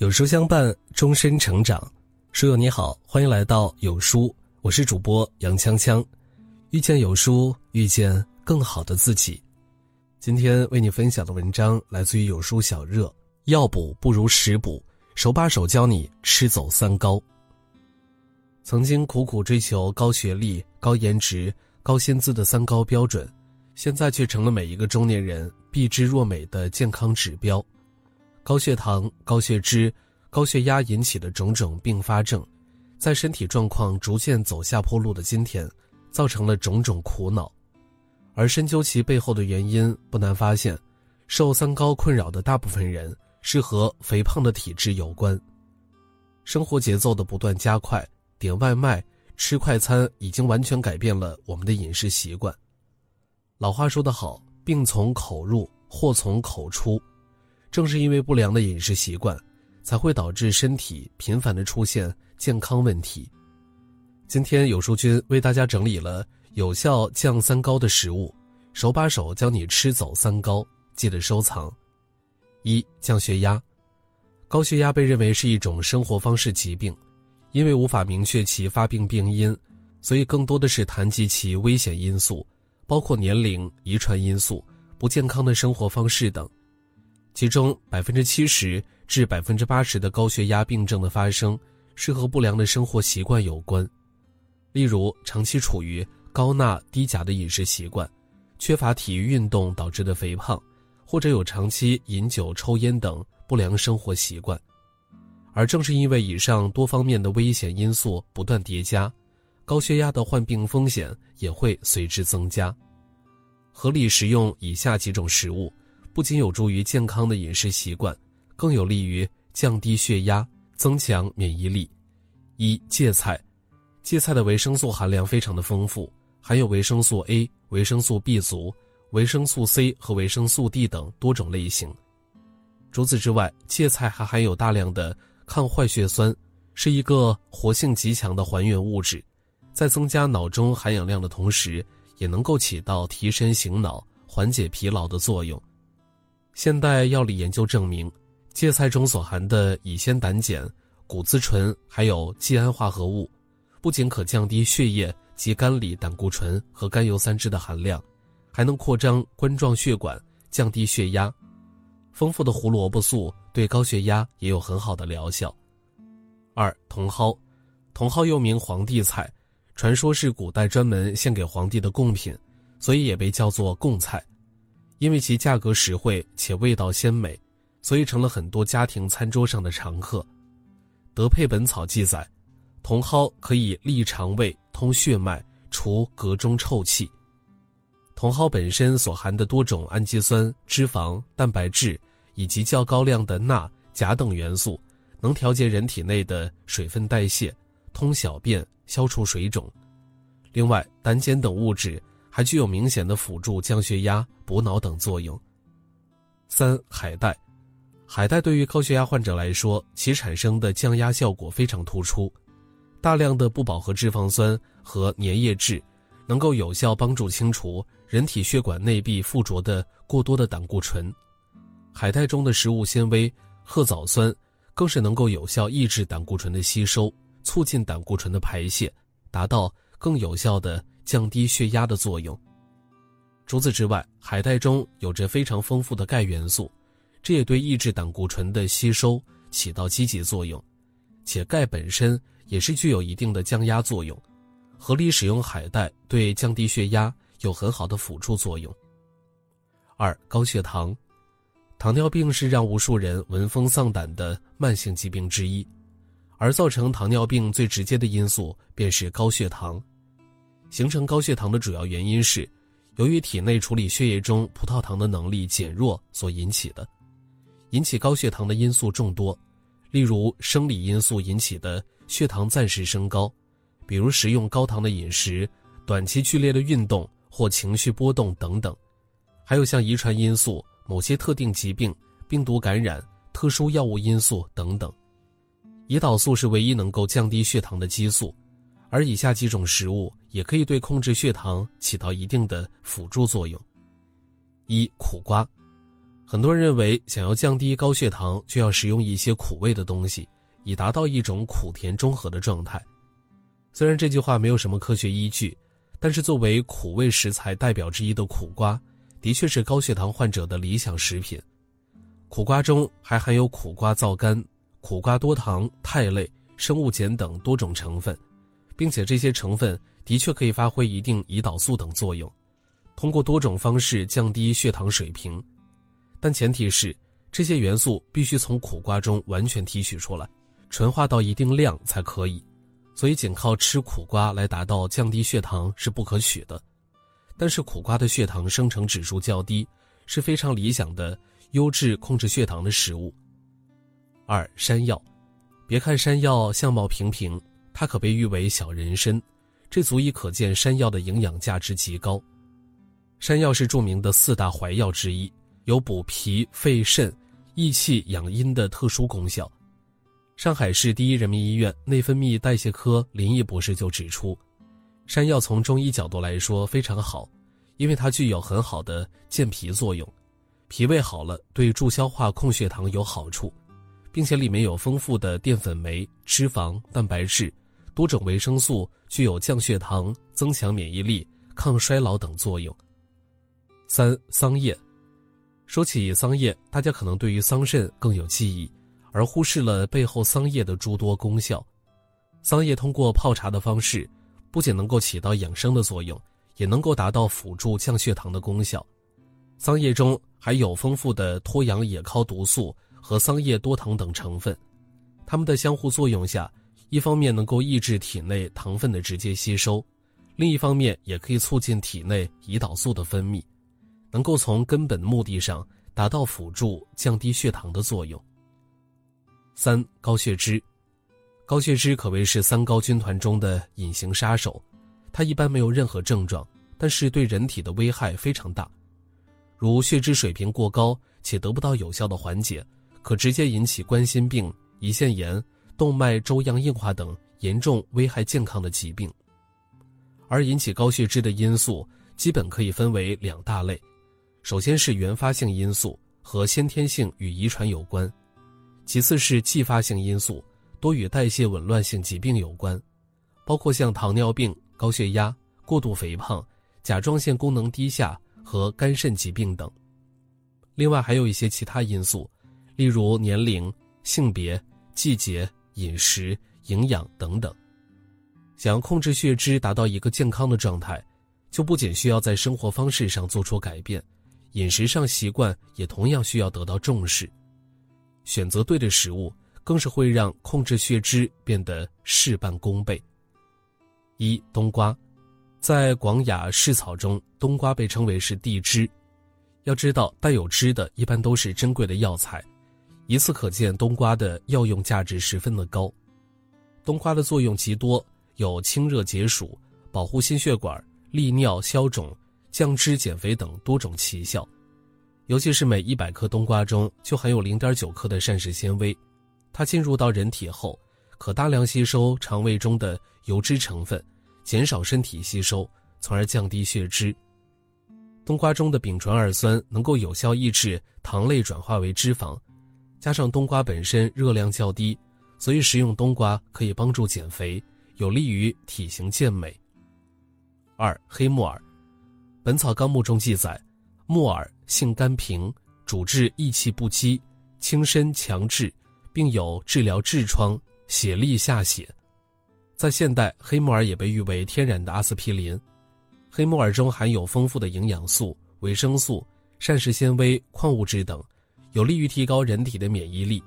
有书相伴，终身成长。书友你好，欢迎来到有书，我是主播杨锵锵。遇见有书，遇见更好的自己。今天为你分享的文章来自于有书小热。药补不如食补，手把手教你吃走三高。曾经苦苦追求高学历、高颜值、高薪资的三高标准，现在却成了每一个中年人避之若美的健康指标。高血糖、高血脂、高血压引起的种种并发症，在身体状况逐渐走下坡路的今天，造成了种种苦恼。而深究其背后的原因，不难发现，受三高困扰的大部分人是和肥胖的体质有关。生活节奏的不断加快，点外卖、吃快餐已经完全改变了我们的饮食习惯。老话说得好，“病从口入，祸从口出。”正是因为不良的饮食习惯，才会导致身体频繁的出现健康问题。今天有书君为大家整理了有效降三高的食物，手把手教你吃走三高，记得收藏。一降血压，高血压被认为是一种生活方式疾病，因为无法明确其发病病因，所以更多的是谈及其危险因素，包括年龄、遗传因素、不健康的生活方式等。其中百分之七十至百分之八十的高血压病症的发生，是和不良的生活习惯有关，例如长期处于高钠低钾的饮食习惯，缺乏体育运动导致的肥胖，或者有长期饮酒、抽烟等不良生活习惯。而正是因为以上多方面的危险因素不断叠加，高血压的患病风险也会随之增加。合理食用以下几种食物。不仅有助于健康的饮食习惯，更有利于降低血压、增强免疫力。一芥菜，芥菜的维生素含量非常的丰富，含有维生素 A、维生素 B 族、维生素 C 和维生素 D 等多种类型。除此之外，芥菜还含有大量的抗坏血酸，是一个活性极强的还原物质，在增加脑中含氧量的同时，也能够起到提神醒脑、缓解疲劳的作用。现代药理研究证明，芥菜中所含的乙酰胆碱、谷子醇还有季胺化合物，不仅可降低血液及肝里胆固醇和甘油三酯的含量，还能扩张冠状血管，降低血压。丰富的胡萝卜素对高血压也有很好的疗效。二茼蒿，茼蒿又名皇帝菜，传说是古代专门献给皇帝的贡品，所以也被叫做贡菜。因为其价格实惠且味道鲜美，所以成了很多家庭餐桌上的常客。德配本草记载，茼蒿可以利肠胃、通血脉、除膈中臭气。茼蒿本身所含的多种氨基酸、脂肪、蛋白质以及较高量的钠、钾等元素，能调节人体内的水分代谢，通小便，消除水肿。另外，胆碱等物质。还具有明显的辅助降血压、补脑等作用。三海带，海带对于高血压患者来说，其产生的降压效果非常突出。大量的不饱和脂肪酸和粘液质，能够有效帮助清除人体血管内壁附着的过多的胆固醇。海带中的食物纤维褐藻酸，更是能够有效抑制胆固醇的吸收，促进胆固醇的排泄，达到更有效的。降低血压的作用。除此之外，海带中有着非常丰富的钙元素，这也对抑制胆固醇的吸收起到积极作用。且钙本身也是具有一定的降压作用，合理使用海带对降低血压有很好的辅助作用。二、高血糖，糖尿病是让无数人闻风丧胆的慢性疾病之一，而造成糖尿病最直接的因素便是高血糖。形成高血糖的主要原因是，由于体内处理血液中葡萄糖的能力减弱所引起的。引起高血糖的因素众多，例如生理因素引起的血糖暂时升高，比如食用高糖的饮食、短期剧烈的运动或情绪波动等等；还有像遗传因素、某些特定疾病、病毒感染、特殊药物因素等等。胰岛素是唯一能够降低血糖的激素。而以下几种食物也可以对控制血糖起到一定的辅助作用：一、苦瓜，很多人认为，想要降低高血糖，就要食用一些苦味的东西，以达到一种苦甜中和的状态。虽然这句话没有什么科学依据，但是作为苦味食材代表之一的苦瓜，的确是高血糖患者的理想食品。苦瓜中还含有苦瓜皂苷、苦瓜多糖、肽类、生物碱等多种成分，并且这些成分的确可以发挥一定胰岛素等作用，通过多种方式降低血糖水平。但前提是，这些元素必须从苦瓜中完全提取出来，纯化到一定量才可以。所以，仅靠吃苦瓜来达到降低血糖是不可取的。但是，苦瓜的血糖生成指数较低，是非常理想的优质控制血糖的食物。二、山药，别看山药相貌平平，它可被誉为小人参，这足以可见山药的营养价值极高。山药是著名的四大怀药之一。有补脾、肺、肾、益气、养阴的特殊功效。上海市第一人民医院内分泌代谢科林毅博士就指出，山药从中医角度来说非常好，因为它具有很好的健脾作用，脾胃好了对助消化、控血糖有好处，并且里面有丰富的淀粉酶、脂肪、蛋白质、多种维生素，具有降血糖、增强免疫力、抗衰老等作用。三、桑叶。说起桑叶，大家可能对于桑葚更有记忆，而忽视了背后桑叶的诸多功效。桑叶通过泡茶的方式，不仅能够起到养生的作用，也能够达到辅助降血糖的功效。桑叶中含有丰富的脱氧野蒿毒素和桑叶多糖等成分，它们的相互作用下，一方面能够抑制体内糖分的直接吸收，另一方面也可以促进体内胰岛素的分泌。能够从根本目的上达到辅助降低血糖的作用。三高血脂，高血脂可谓是三高军团中的隐形杀手，它一般没有任何症状，但是对人体的危害非常大，如血脂水平过高且得不到有效的缓解，可直接引起冠心病、胰腺炎、动脉粥样硬化等严重危害健康的疾病。而引起高血脂的因素基本可以分为两大类。首先是原发性因素和先天性与遗传有关，其次是继发性因素，多与代谢紊乱性疾病有关，包括像糖尿病、高血压、过度肥胖、甲状腺功能低下和肝肾疾病等。另外还有一些其他因素，例如年龄、性别、季节、饮食、营养等等。想要控制血脂达到一个健康的状态，就不仅需要在生活方式上做出改变。饮食上习惯也同样需要得到重视，选择对的食物，更是会让控制血脂变得事半功倍。一冬瓜，在广雅释草中，冬瓜被称为是地支。要知道，带有汁的一般都是珍贵的药材，由此可见，冬瓜的药用价值十分的高。冬瓜的作用极多，有清热解暑、保护心血管、利尿消肿。降脂、减肥等多种奇效，尤其是每一百克冬瓜中就含有零点九克的膳食纤维，它进入到人体后，可大量吸收肠胃中的油脂成分，减少身体吸收，从而降低血脂。冬瓜中的丙醇二酸能够有效抑制糖类转化为脂肪，加上冬瓜本身热量较低，所以食用冬瓜可以帮助减肥，有利于体型健美。二黑木耳。《本草纲目》中记载，木耳性甘平，主治益气不饥、轻身强志，并有治疗痔疮、血痢下血。在现代，黑木耳也被誉为天然的阿司匹林。黑木耳中含有丰富的营养素、维生素、膳食纤维、矿物质等，有利于提高人体的免疫力。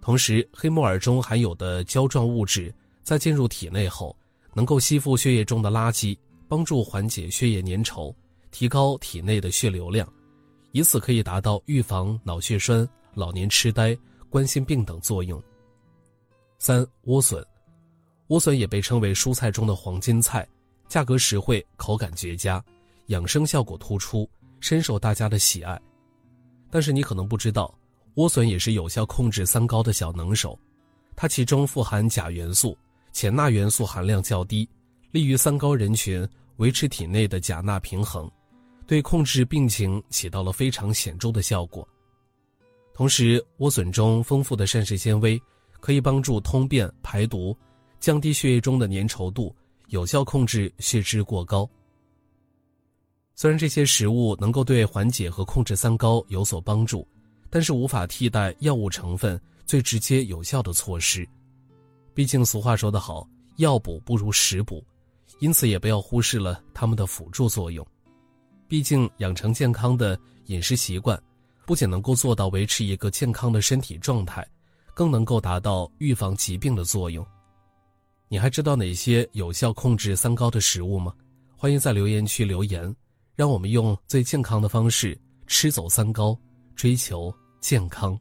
同时，黑木耳中含有的胶状物质在进入体内后，能够吸附血液中的垃圾。帮助缓解血液粘稠，提高体内的血流量，以此可以达到预防脑血栓、老年痴呆、冠心病等作用。三、莴笋，莴笋也被称为蔬菜中的黄金菜，价格实惠，口感绝佳，养生效果突出，深受大家的喜爱。但是你可能不知道，莴笋也是有效控制三高的小能手，它其中富含钾元素，且钠元素含量较低。利于三高人群维持体内的钾钠平衡，对控制病情起到了非常显著的效果。同时，莴笋中丰富的膳食纤维可以帮助通便排毒，降低血液中的粘稠度，有效控制血脂过高。虽然这些食物能够对缓解和控制三高有所帮助，但是无法替代药物成分最直接有效的措施。毕竟俗话说得好，药补不如食补，因此也不要忽视了它们的辅助作用。毕竟养成健康的饮食习惯，不仅能够做到维持一个健康的身体状态，更能够达到预防疾病的作用。你还知道哪些有效控制三高的食物吗？欢迎在留言区留言。让我们用最健康的方式吃走三高，追求健康。